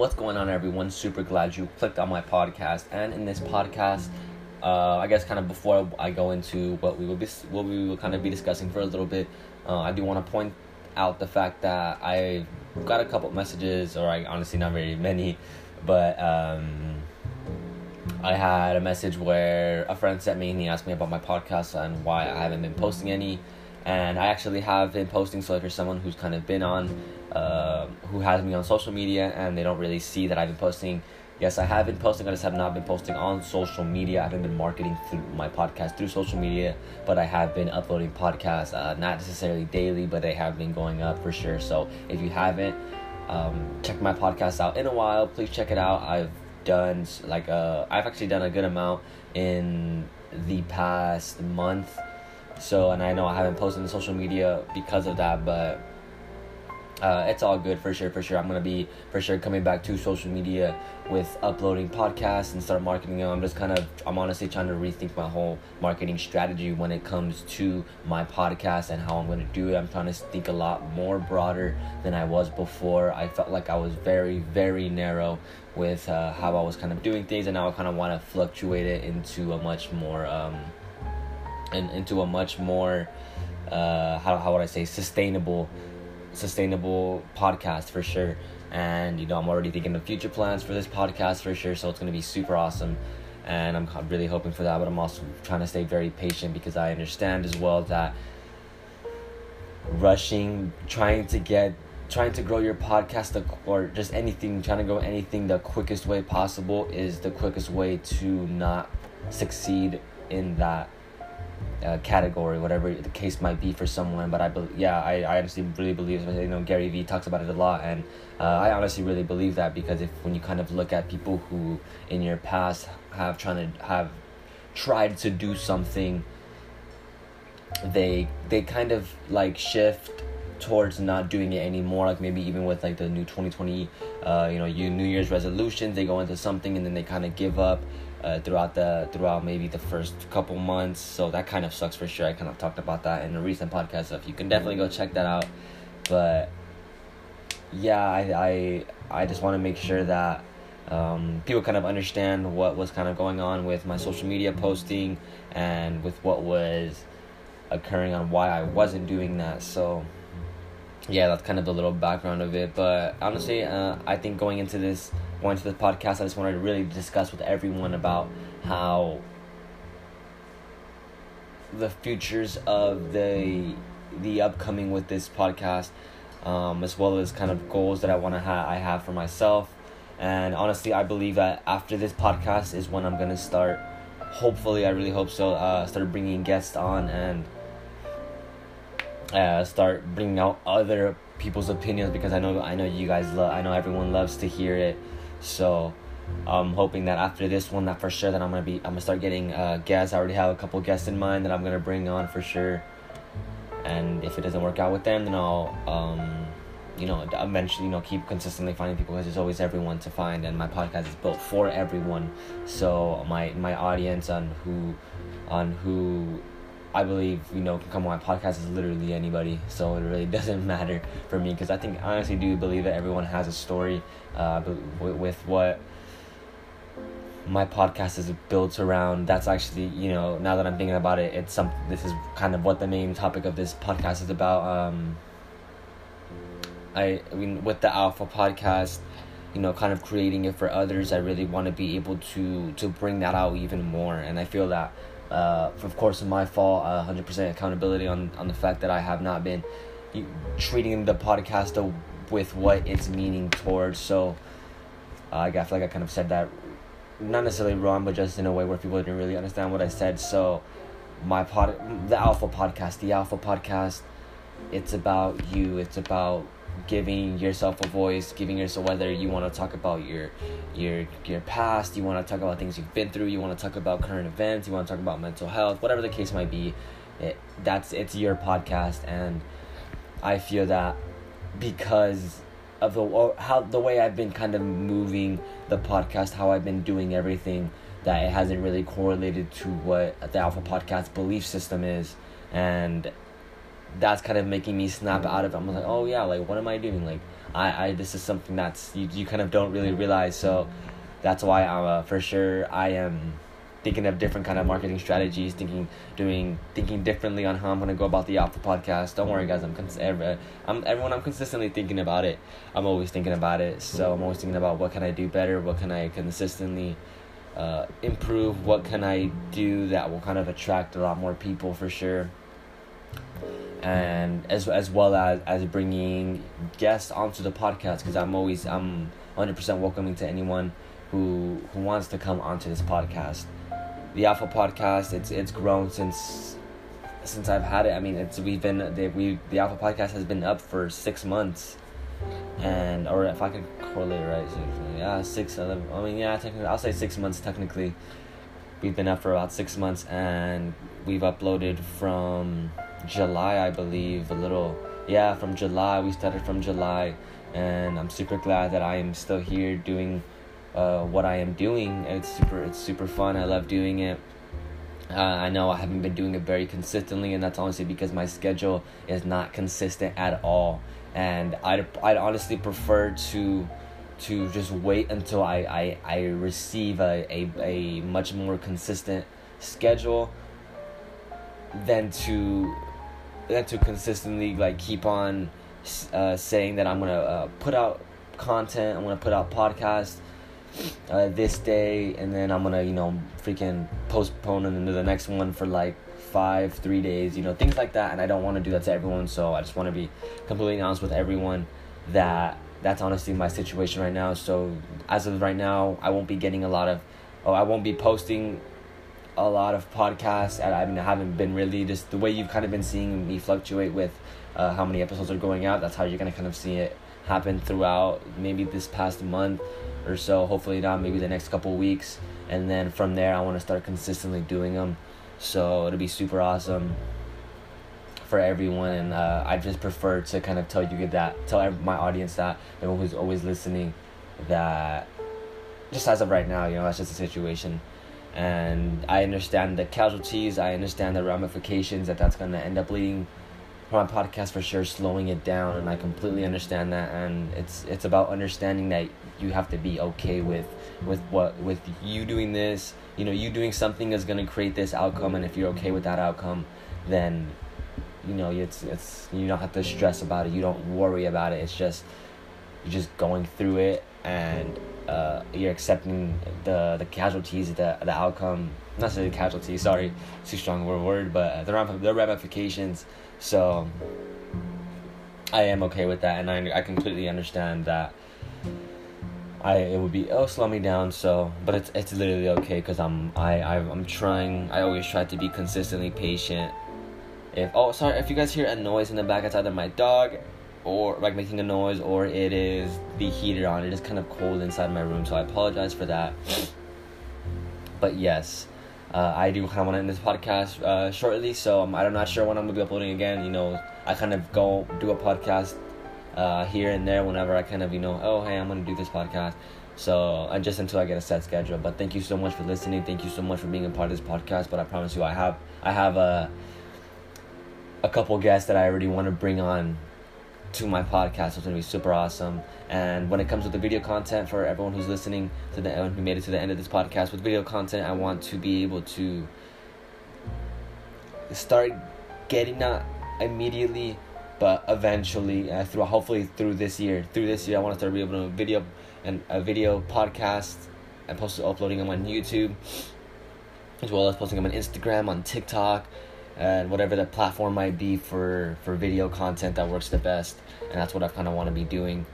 What's going on, everyone? Super glad you clicked on my podcast. And in this podcast, uh, I guess kind of before I go into what we will be, what we will kind of be discussing for a little bit, uh, I do want to point out the fact that I got a couple messages, or I honestly not very many, but um, I had a message where a friend sent me and he asked me about my podcast and why I haven't been posting any. And I actually have been posting, so if you're someone who's kind of been on, uh, who has me on social media and they don't really see that I've been posting, yes, I have been posting. I just have not been posting on social media. I haven't been marketing through my podcast through social media, but I have been uploading podcasts, uh, not necessarily daily, but they have been going up for sure. So if you haven't um, checked my podcast out in a while, please check it out. I've done like uh, I've actually done a good amount in the past month. So and I know I haven't posted on social media because of that, but uh, it's all good for sure. For sure, I'm gonna be for sure coming back to social media with uploading podcasts and start marketing them. I'm just kind of I'm honestly trying to rethink my whole marketing strategy when it comes to my podcast and how I'm gonna do it. I'm trying to think a lot more broader than I was before. I felt like I was very very narrow with uh, how I was kind of doing things, and now I kind of want to fluctuate it into a much more um, and into a much more uh, how how would I say sustainable sustainable podcast for sure. And you know, I'm already thinking of future plans for this podcast for sure. So it's gonna be super awesome, and I'm really hoping for that. But I'm also trying to stay very patient because I understand as well that rushing, trying to get, trying to grow your podcast or just anything, trying to grow anything the quickest way possible is the quickest way to not succeed in that uh, category, whatever the case might be for someone. But I, be- yeah, I, I honestly really believe. You know, Gary Vee talks about it a lot, and uh, I honestly really believe that because if when you kind of look at people who in your past have trying to have tried to do something, they they kind of like shift towards not doing it anymore like maybe even with like the new 2020 uh you know you new year's resolutions they go into something and then they kind of give up uh, throughout the throughout maybe the first couple months. So that kind of sucks for sure. I kind of talked about that in a recent podcast. If you can definitely go check that out. But yeah, I I I just want to make sure that um, people kind of understand what was kind of going on with my social media posting and with what was occurring on why I wasn't doing that. So yeah, that's kind of the little background of it. But honestly, uh, I think going into this going to this podcast, I just wanted to really discuss with everyone about how the futures of the the upcoming with this podcast, um, as well as kind of goals that I want to have I have for myself. And honestly, I believe that after this podcast is when I'm gonna start. Hopefully, I really hope so. Uh, start bringing guests on and uh, start bringing out other people's opinions because I know I know you guys love I know everyone loves to hear it. So I'm hoping that after this one, that for sure that I'm gonna be I'm gonna start getting uh, guests. I already have a couple guests in mind that I'm gonna bring on for sure. And if it doesn't work out with them, then I'll um, you know eventually you know keep consistently finding people because there's always everyone to find, and my podcast is built for everyone. So my my audience on who on who I believe you know can come on my podcast is literally anybody, so it really doesn't matter for me because I think I honestly do believe that everyone has a story, uh, with, what my podcast is built around. That's actually you know now that I'm thinking about it, it's some this is kind of what the main topic of this podcast is about. Um, I, I mean with the Alpha podcast, you know, kind of creating it for others. I really want to be able to to bring that out even more, and I feel that uh, of course, my fault. Uh, hundred percent accountability on on the fact that I have not been treating the podcast with what it's meaning towards. So uh, I feel like I kind of said that not necessarily wrong, but just in a way where people didn't really understand what I said. So my pod, the Alpha podcast, the Alpha podcast, it's about you. It's about giving yourself a voice, giving yourself whether you want to talk about your your your past, you want to talk about things you've been through, you want to talk about current events, you want to talk about mental health, whatever the case might be. It, that's it's your podcast, and I feel that because of the how the way I've been kind of moving the podcast, how I've been doing everything, that it hasn't really correlated to what the Alpha Podcast belief system is, and that's kind of making me snap out of it. I'm like, oh yeah, like what am I doing? Like I, I this is something that's you, you kind of don't really realize. So that's why I'm uh, for sure I am thinking of different kind of marketing strategies, thinking doing thinking differently on how I'm gonna go about the Alpha podcast. Don't worry, guys. I'm cons- every, I'm everyone. I'm consistently thinking about it. I'm always thinking about it. So I'm always thinking about what can I do better. What can I consistently uh, improve. What can I do that will kind of attract a lot more people for sure. And as as well as as bringing guests onto the podcast because I'm always I'm 100% welcoming to anyone who who wants to come onto this podcast the Alpha podcast. It's it's grown since since I've had it. I mean, it's we've been the we the Alpha podcast has been up for six months, and or if I can correlate right, yeah, six. I mean, yeah, technically, I'll say six months. Technically, we've been up for about six months, and we've uploaded from July, I believe, a little. Yeah, from July. We started from July, and I'm super glad that I am still here doing uh, what I am doing. It's super it's super fun. I love doing it. Uh, I know I haven't been doing it very consistently, and that's honestly because my schedule is not consistent at all. And I'd I'd honestly prefer to to just wait until I I, I receive a, a, a much more consistent schedule than to than to consistently like keep on uh, saying that I'm gonna uh, put out content. I'm gonna put out podcasts uh, this day, and then I'm gonna, you know, freaking postpone it into the next one for like five, three days, you know, things like that. And I don't want to do that to everyone, so I just want to be completely honest with everyone that that's honestly my situation right now. So as of right now, I won't be getting a lot of, oh, I won't be posting a lot of podcasts. I mean, I haven't been really just the way you've kind of been seeing me fluctuate with uh, how many episodes are going out. That's how you're gonna kind of see it happen throughout maybe this past month or so. Hopefully not maybe the next couple weeks, and then from there I want to start consistently doing them. So it'll be super awesome for everyone, and uh, I just prefer to kind of tell you that, tell my audience that, everyone who's always listening, that just as of right now, you know, that's just the situation. And I understand the casualties, I understand the ramifications that that's going to end up leading my podcast for sure slowing it down and I completely understand that. And it's it's about understanding that you have to be okay with with what with you doing this. You know you doing something is going to create this outcome and if you're okay with that outcome then you know it's it's you don't have to stress about it. You don't worry about it. It's just you're just going through it and uh, you're accepting the the casualties the the outcome not necessarily casualties sorry too strong a word but the the ramifications so I am okay with that, and I I completely understand that. I it would be oh slow me down so but it's it's literally okay because I'm I I'm trying I always try to be consistently patient. If oh sorry if you guys hear a noise in the back it's either my dog or like making a noise or it is the heater on it is kind of cold inside my room so I apologize for that. But yes, uh, I do kind of want to end this podcast uh, shortly, so um, I'm not sure when I'm gonna be uploading again. You know, I kind of go do a podcast uh, here and there whenever I kind of you know, oh hey, I'm gonna do this podcast. So I just until I get a set schedule. But thank you so much for listening. Thank you so much for being a part of this podcast. But I promise you, I have I have a a couple guests that I already want to bring on to my podcast. It's gonna be super awesome. And when it comes to the video content for everyone who's listening to the who made it to the end of this podcast with video content, I want to be able to start getting that immediately, but eventually, uh, through hopefully through this year, through this year, I want to start be able to video and a video podcast and post uploading them on YouTube, as well as posting them on Instagram, on TikTok, and whatever the platform might be for for video content that works the best. And that's what I kind of want to be doing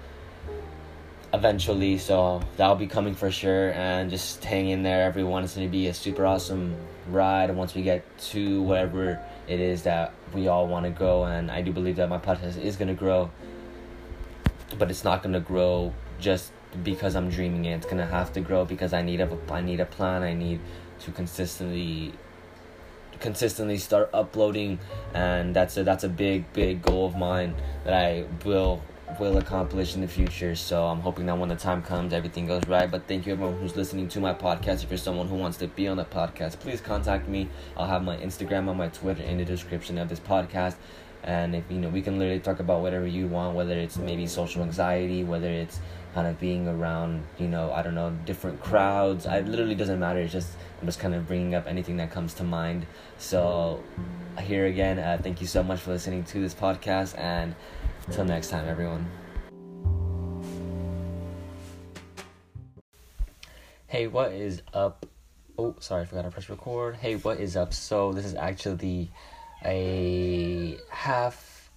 eventually. So that'll be coming for sure. And just hang in there, everyone. It's going to be a super awesome ride once we get to whatever it is that we all want to go. And I do believe that my podcast is going to grow, but it's not going to grow just because I'm dreaming it. It's going to have to grow because I need a I need a plan. I need to consistently consistently start uploading and that's a that's a big big goal of mine that I will will accomplish in the future. So I'm hoping that when the time comes, everything goes right. But thank you everyone who's listening to my podcast. If you're someone who wants to be on the podcast, please contact me. I'll have my Instagram and my Twitter in the description of this podcast. and if you know we can literally talk about whatever you want whether it's maybe social anxiety whether it's kind of being around you know i don't know different crowds it literally doesn't matter it's just i'm just kind of bringing up anything that comes to mind. So here again uh, thank you so much for listening to this podcast and until next time everyone. Hey what is up? Oh sorry i forgot to press record. Hey what is up? So this is actually a half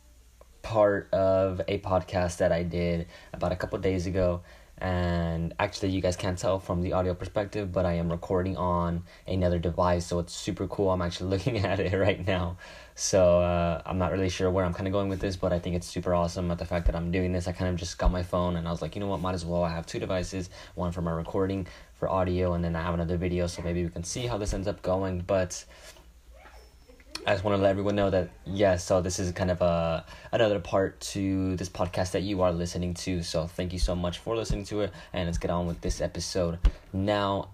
part of a podcast that I did about a couple days ago. And actually, you guys can't tell from the audio perspective, but I am recording on another device, so it's super cool. I'm actually looking at it right now. So uh, I'm not really sure where I'm kind of going with this, but I think it's super awesome at the fact that I'm doing this. I kind of just got my phone and I was like, you know what, might as well. I have two devices, one for my recording for audio, and then I have another video, so maybe we can see how this ends up going. But I just want to let everyone know that yes, so this is kind of a another part to this podcast that you are listening to. So thank you so much for listening to it, and let's get on with this episode. Now,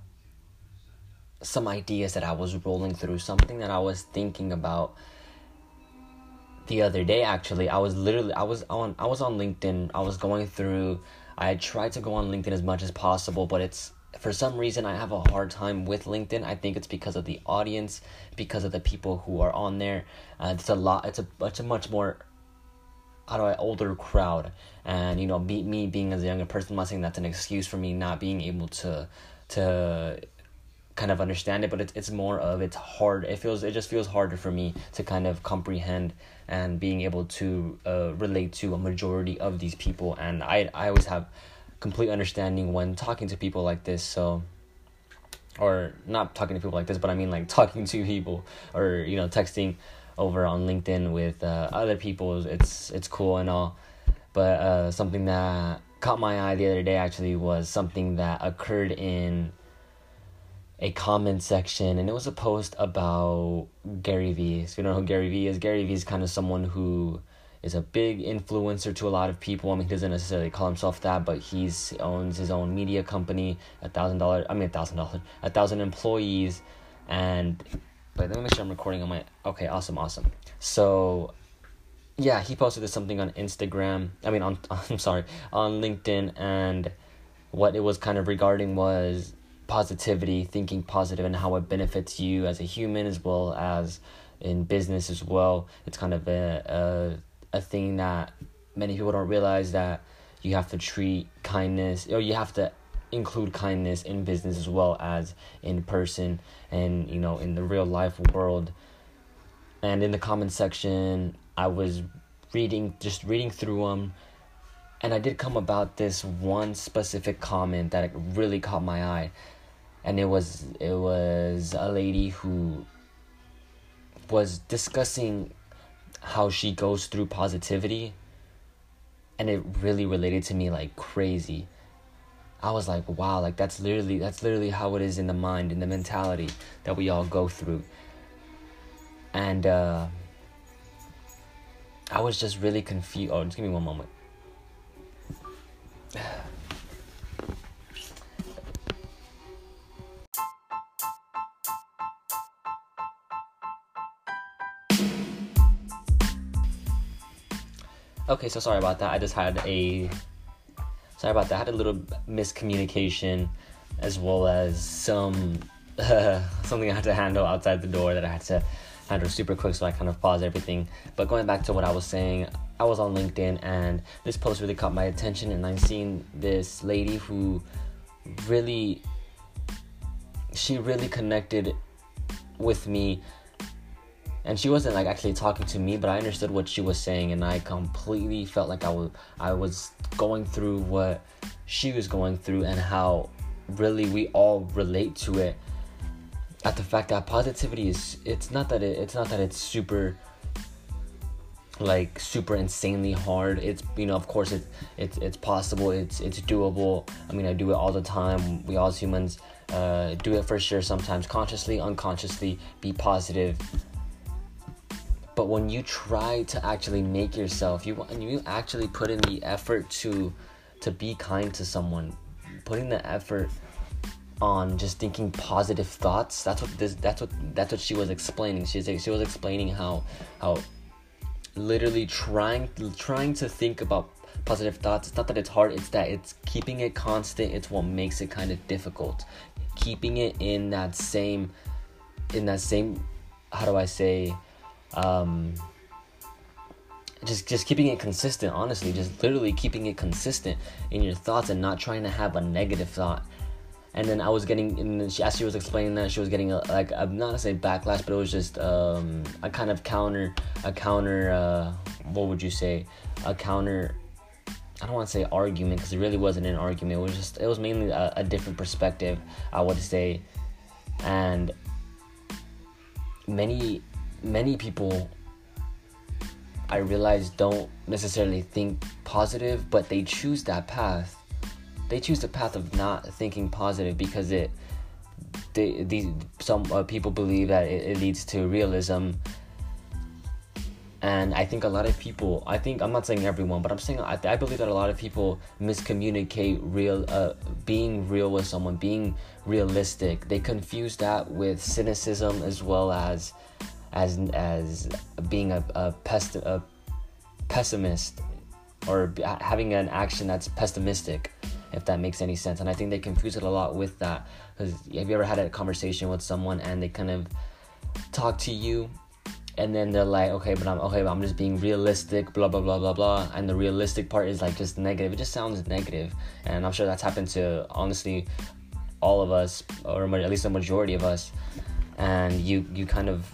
some ideas that I was rolling through, something that I was thinking about the other day. Actually, I was literally I was on I was on LinkedIn. I was going through. I tried to go on LinkedIn as much as possible, but it's for some reason I have a hard time with LinkedIn. I think it's because of the audience, because of the people who are on there. Uh, it's a lot. It's a it's a much more how do I older crowd, and you know, me me being as a younger person, I'm not saying that's an excuse for me not being able to to kind of understand it, but it's it's more of it's hard. It feels it just feels harder for me to kind of comprehend and being able to uh, relate to a majority of these people, and I I always have complete understanding when talking to people like this. So, or not talking to people like this, but I mean like talking to people or you know texting over on LinkedIn with uh, other people. It's it's cool and all, but uh, something that caught my eye the other day actually was something that occurred in a comment section and it was a post about Gary Vee. So you know who Gary Vee is, Gary Vee is kind of someone who is a big influencer to a lot of people. I mean, he doesn't necessarily call himself that, but he's owns his own media company, a thousand dollars. I mean, a thousand dollars, a thousand employees, and. Wait, let me make sure I'm recording on my. Okay, awesome, awesome. So, yeah, he posted this something on Instagram. I mean, on I'm sorry, on LinkedIn, and what it was kind of regarding was positivity, thinking positive, and how it benefits you as a human as well as in business as well. It's kind of a, a a thing that many people don't realize that you have to treat kindness or you have to include kindness in business as well as in person and you know in the real life world. And in the comment section i was reading just reading through them and i did come about this one specific comment that really caught my eye. And it was it was a lady who was discussing how she goes through positivity and it really related to me like crazy. I was like wow like that's literally that's literally how it is in the mind in the mentality that we all go through. And uh i was just really confused oh just give me one moment Okay, so sorry about that. I just had a sorry about that. I had a little miscommunication as well as some uh, something I had to handle outside the door that I had to handle super quick, so I kind of paused everything. But going back to what I was saying, I was on LinkedIn and this post really caught my attention, and I seen this lady who really she really connected with me and she wasn't like actually talking to me but i understood what she was saying and i completely felt like i was i was going through what she was going through and how really we all relate to it. At the fact that positivity is it's not that it, it's not that it's super like super insanely hard. It's you know of course it, it's it's possible. It's it's doable. I mean i do it all the time. We all as humans uh, do it for sure sometimes. Consciously unconsciously be positive but when you try to actually make yourself, you when you actually put in the effort to to be kind to someone, putting the effort on just thinking positive thoughts. That's what this. That's what that's what she was explaining. She's she was explaining how how literally trying trying to think about positive thoughts. It's not that it's hard, it's that it's keeping it constant. It's what makes it kind of difficult. Keeping it in that same in that same how do I say um just just keeping it consistent honestly just literally keeping it consistent in your thoughts and not trying to have a negative thought and then I was getting, and she, as she was explaining that, she was getting a, like I'm not gonna say backlash, but it was just um, a kind of counter, a counter. Uh, what would you say? A counter. I don't want to say argument because it really wasn't an argument. It was just it was mainly a, a different perspective. I would say, and many many people I realize don't necessarily think positive, but they choose that path. They choose the path of not thinking positive because it they, these some uh, people believe that it, it, leads to realism. And i think a lot of people i think i'm not saying everyone but i'm saying i, I believe that a lot of people miscommunicate real uh, being real with someone being realistic. They confuse that with cynicism as well as as as being a, a, pest, a pessimist or having an action that's pessimistic if that makes any sense. And I think they confuse it a lot with that. Because have you ever had a conversation with someone and they kind of talk to you and then they're like, okay, but I'm okay, but I'm just being realistic, blah blah blah blah blah. And the realistic part is like just negative. It just sounds negative, and I'm sure that's happened to honestly all of us, or at least the majority of us. And you you kind of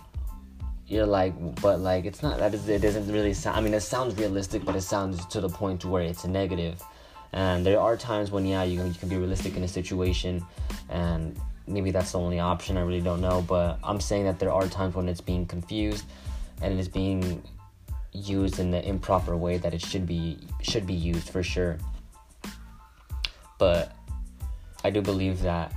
you're like, but like it's not that it doesn't really sound. I mean, it sounds realistic, but it sounds to the point to where it's negative. And there are times when, yeah, you can, you can be realistic in a situation, and maybe that's the only option. I really don't know. But I'm saying that there are times when it's being confused and it is being used in the improper way that it should be should be used for sure. But I do believe that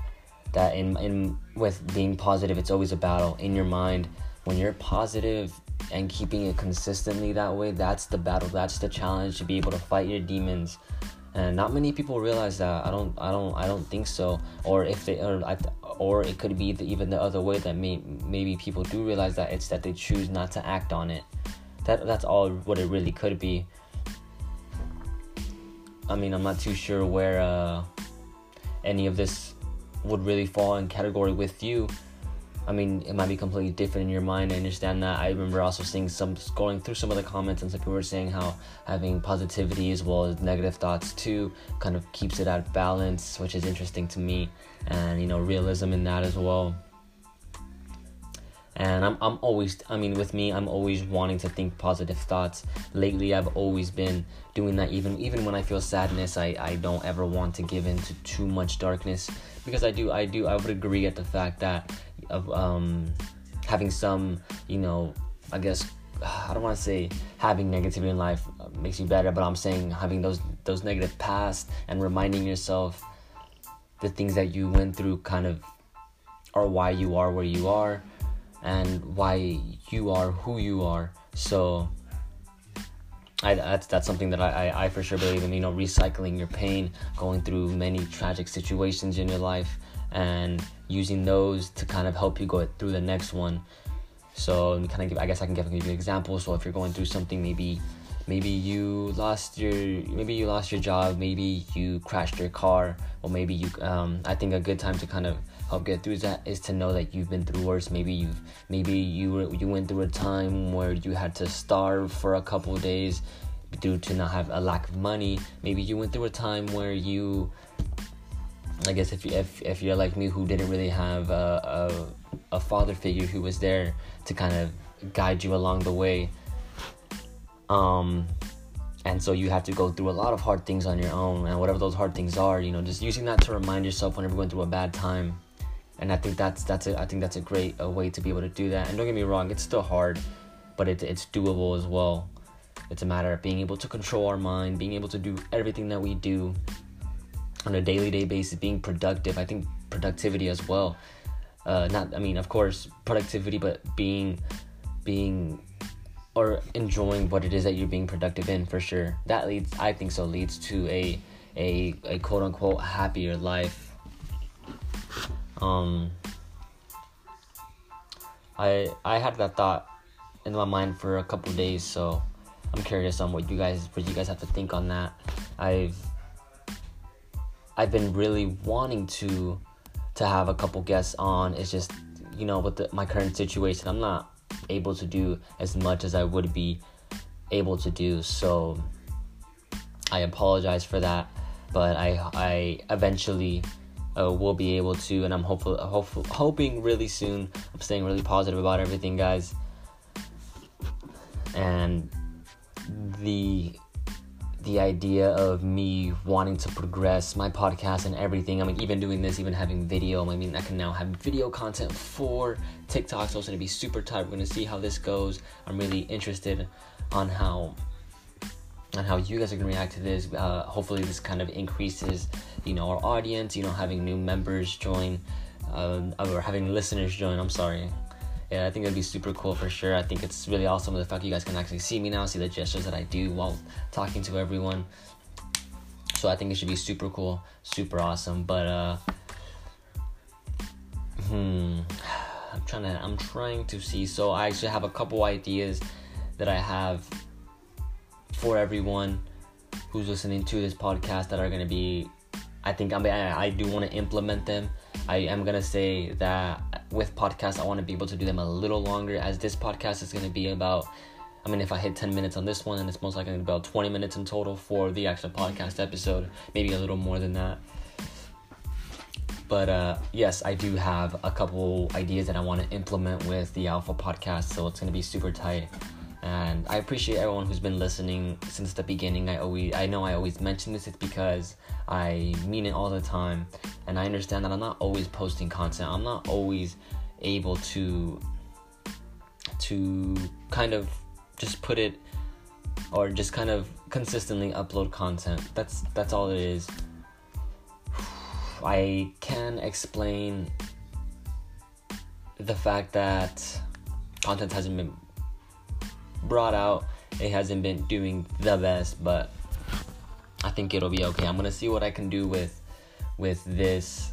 that in in with being positive, it's always a battle in your mind. When you're positive and keeping it consistently that way, that's the battle. That's the challenge to be able to fight your demons and not many people realize that. I don't, I don't, I don't think so. Or if they, or, or it could be the, even the other way that may, maybe people do realize that it's that they choose not to act on it. That that's all what it really could be. I mean, I'm not too sure where uh, any of this would really fall in category with you I mean, it might be completely different in your mind. I understand that. I remember also seeing some scrolling through some of the comments, and some people were saying how having positivity as well as negative thoughts too kind of keeps it at balance, which is interesting to me, and you know, realism in that as well. And I'm, I'm always, I mean, with me, I'm always wanting to think positive thoughts. Lately, I've always been doing that. Even even when I feel sadness, I, I don't ever want to give in to too much darkness because I do, I do, I would agree at the fact that of um, having some, you know, I guess I don't want to say having negativity in life makes you better, but I'm saying having those those negative past and reminding yourself the things that you went through kind of are why you are where you are and why you are who you are. So I, that's that's something that I, I, I for sure believe in. You know, recycling your pain, going through many tragic situations in your life, and using those to kind of help you go through the next one. So kind of give, I guess I can give, you an example. So if you're going through something, maybe maybe you lost your maybe you lost your job, maybe you crashed your car, or maybe you um, I think a good time to kind of help get through that is to know that you've been through worse. Maybe you've maybe you were, you went through a time where you had to starve for a couple days due to not have a lack of money. Maybe you went through a time where you I guess if, if, if you're like me who didn't really have a, a, a father figure who was there to kind of guide you along the way, um, and so you have to go through a lot of hard things on your own, and whatever those hard things are, you know, just using that to remind yourself whenever you're going through a bad time. And I think that's that's a, I think that's a great a way to be able to do that. And don't get me wrong, it's still hard, but it, it's doable as well. It's a matter of being able to control our mind, being able to do everything that we do on a daily day basis, being productive. I think productivity as well. Uh, not, I mean, of course, productivity, but being, being, or enjoying what it is that you're being productive in for sure. That leads, I think, so leads to a, a, a quote unquote happier life. Um, I I had that thought in my mind for a couple days, so I'm curious on what you guys what you guys have to think on that. I've I've been really wanting to to have a couple guests on. It's just you know with the, my current situation, I'm not able to do as much as I would be able to do. So I apologize for that, but I I eventually uh, will be able to, and I'm hopeful, hopeful, hoping really soon. I'm staying really positive about everything, guys. And the the idea of me wanting to progress my podcast and everything. I mean, even doing this, even having video. I mean, I can now have video content for TikTok, so it's gonna be super tight. We're gonna see how this goes. I'm really interested on how on how you guys are gonna react to this. Uh, hopefully, this kind of increases, you know, our audience. You know, having new members join, uh, or having listeners join. I'm sorry, yeah, I think it'd be super cool for sure. I think it's really awesome the fact you guys can actually see me now, see the gestures that I do while talking to everyone. So I think it should be super cool, super awesome. But uh, hmm, I'm trying to, I'm trying to see. So I actually have a couple ideas that I have for everyone who's listening to this podcast that are gonna be. I think I'm, I, I do want to implement them I am gonna say that with podcasts, I want to be able to do them a little longer, as this podcast is gonna be about. I mean, if I hit 10 minutes on this one, and it's most likely about 20 minutes in total for the actual podcast episode, maybe a little more than that. But uh, yes, I do have a couple ideas that I want to implement with the Alpha podcast, so it's gonna be super tight and I appreciate everyone who's been listening since the beginning. I always, I know I always mention this. It's because I mean it all the time, and I understand that I'm not always posting content. I'm not always able to, to kind of just put it, or just kind of consistently upload content. That's that's all it is. I can explain the fact that content hasn't been brought out. It hasn't been doing the best, but I think it'll be okay. I'm gonna see what I can do with with this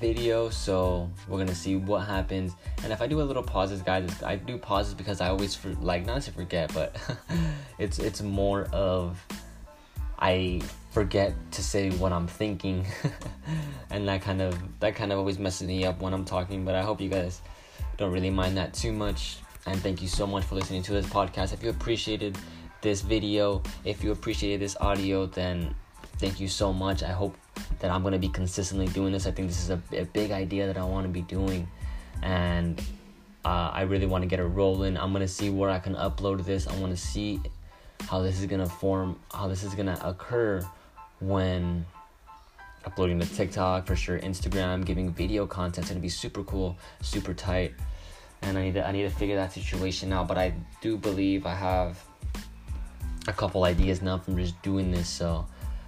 video so we're gonna see what happens and if i do a little pauses guys i do pauses because i always for, like not to forget but it's it's more of i forget to say what i'm thinking and that kind of that kind of always messes me up when i'm talking but i hope you guys don't really mind that too much and thank you so much for listening to this podcast. If you appreciated this video, if you appreciated this audio, then thank you so much. I hope that I'm going to be consistently doing this. I think this is a, a big idea that I want to be doing, and uh, I really want to get it rolling. I'm going to see where I can upload this. I want to see how this is going to form, how this is going to occur when uploading to TikTok for sure, Instagram, giving video content. It's going to be super cool, super tight and I need to I need to figure that situation out. But I do believe I have a couple ideas now from just doing this. So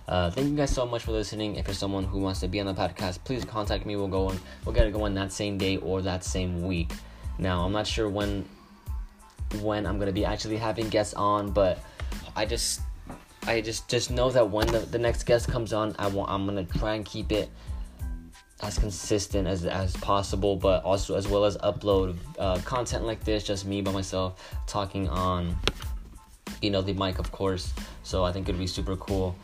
uh, thank you guys so much for listening. If you're someone who wants to be on the podcast, please contact me. We'll go on. We'll get it going that same day or that same week. Now I'm not sure when when I'm gonna be actually having guests on, but I just I just just know that when the, the next guest comes on, I want I'm gonna try and keep it as consistent as as possible, but also as well as upload uh, content like this, just me by myself talking on, you know, the mic, of course. So I think it'd be super cool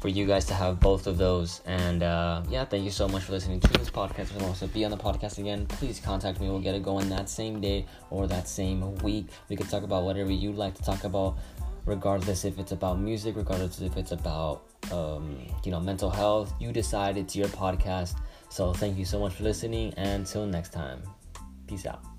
for you guys to have both of those. And uh, yeah, thank you so much for listening to this podcast. If you want to be on the podcast again, please contact me. We'll get it going that same day or that same week. We could talk about whatever you'd like to talk about, regardless if it's about music, regardless if it's about um, you know mental health. You decide. It's your podcast. So thank you so much for listening. And until next time, peace out.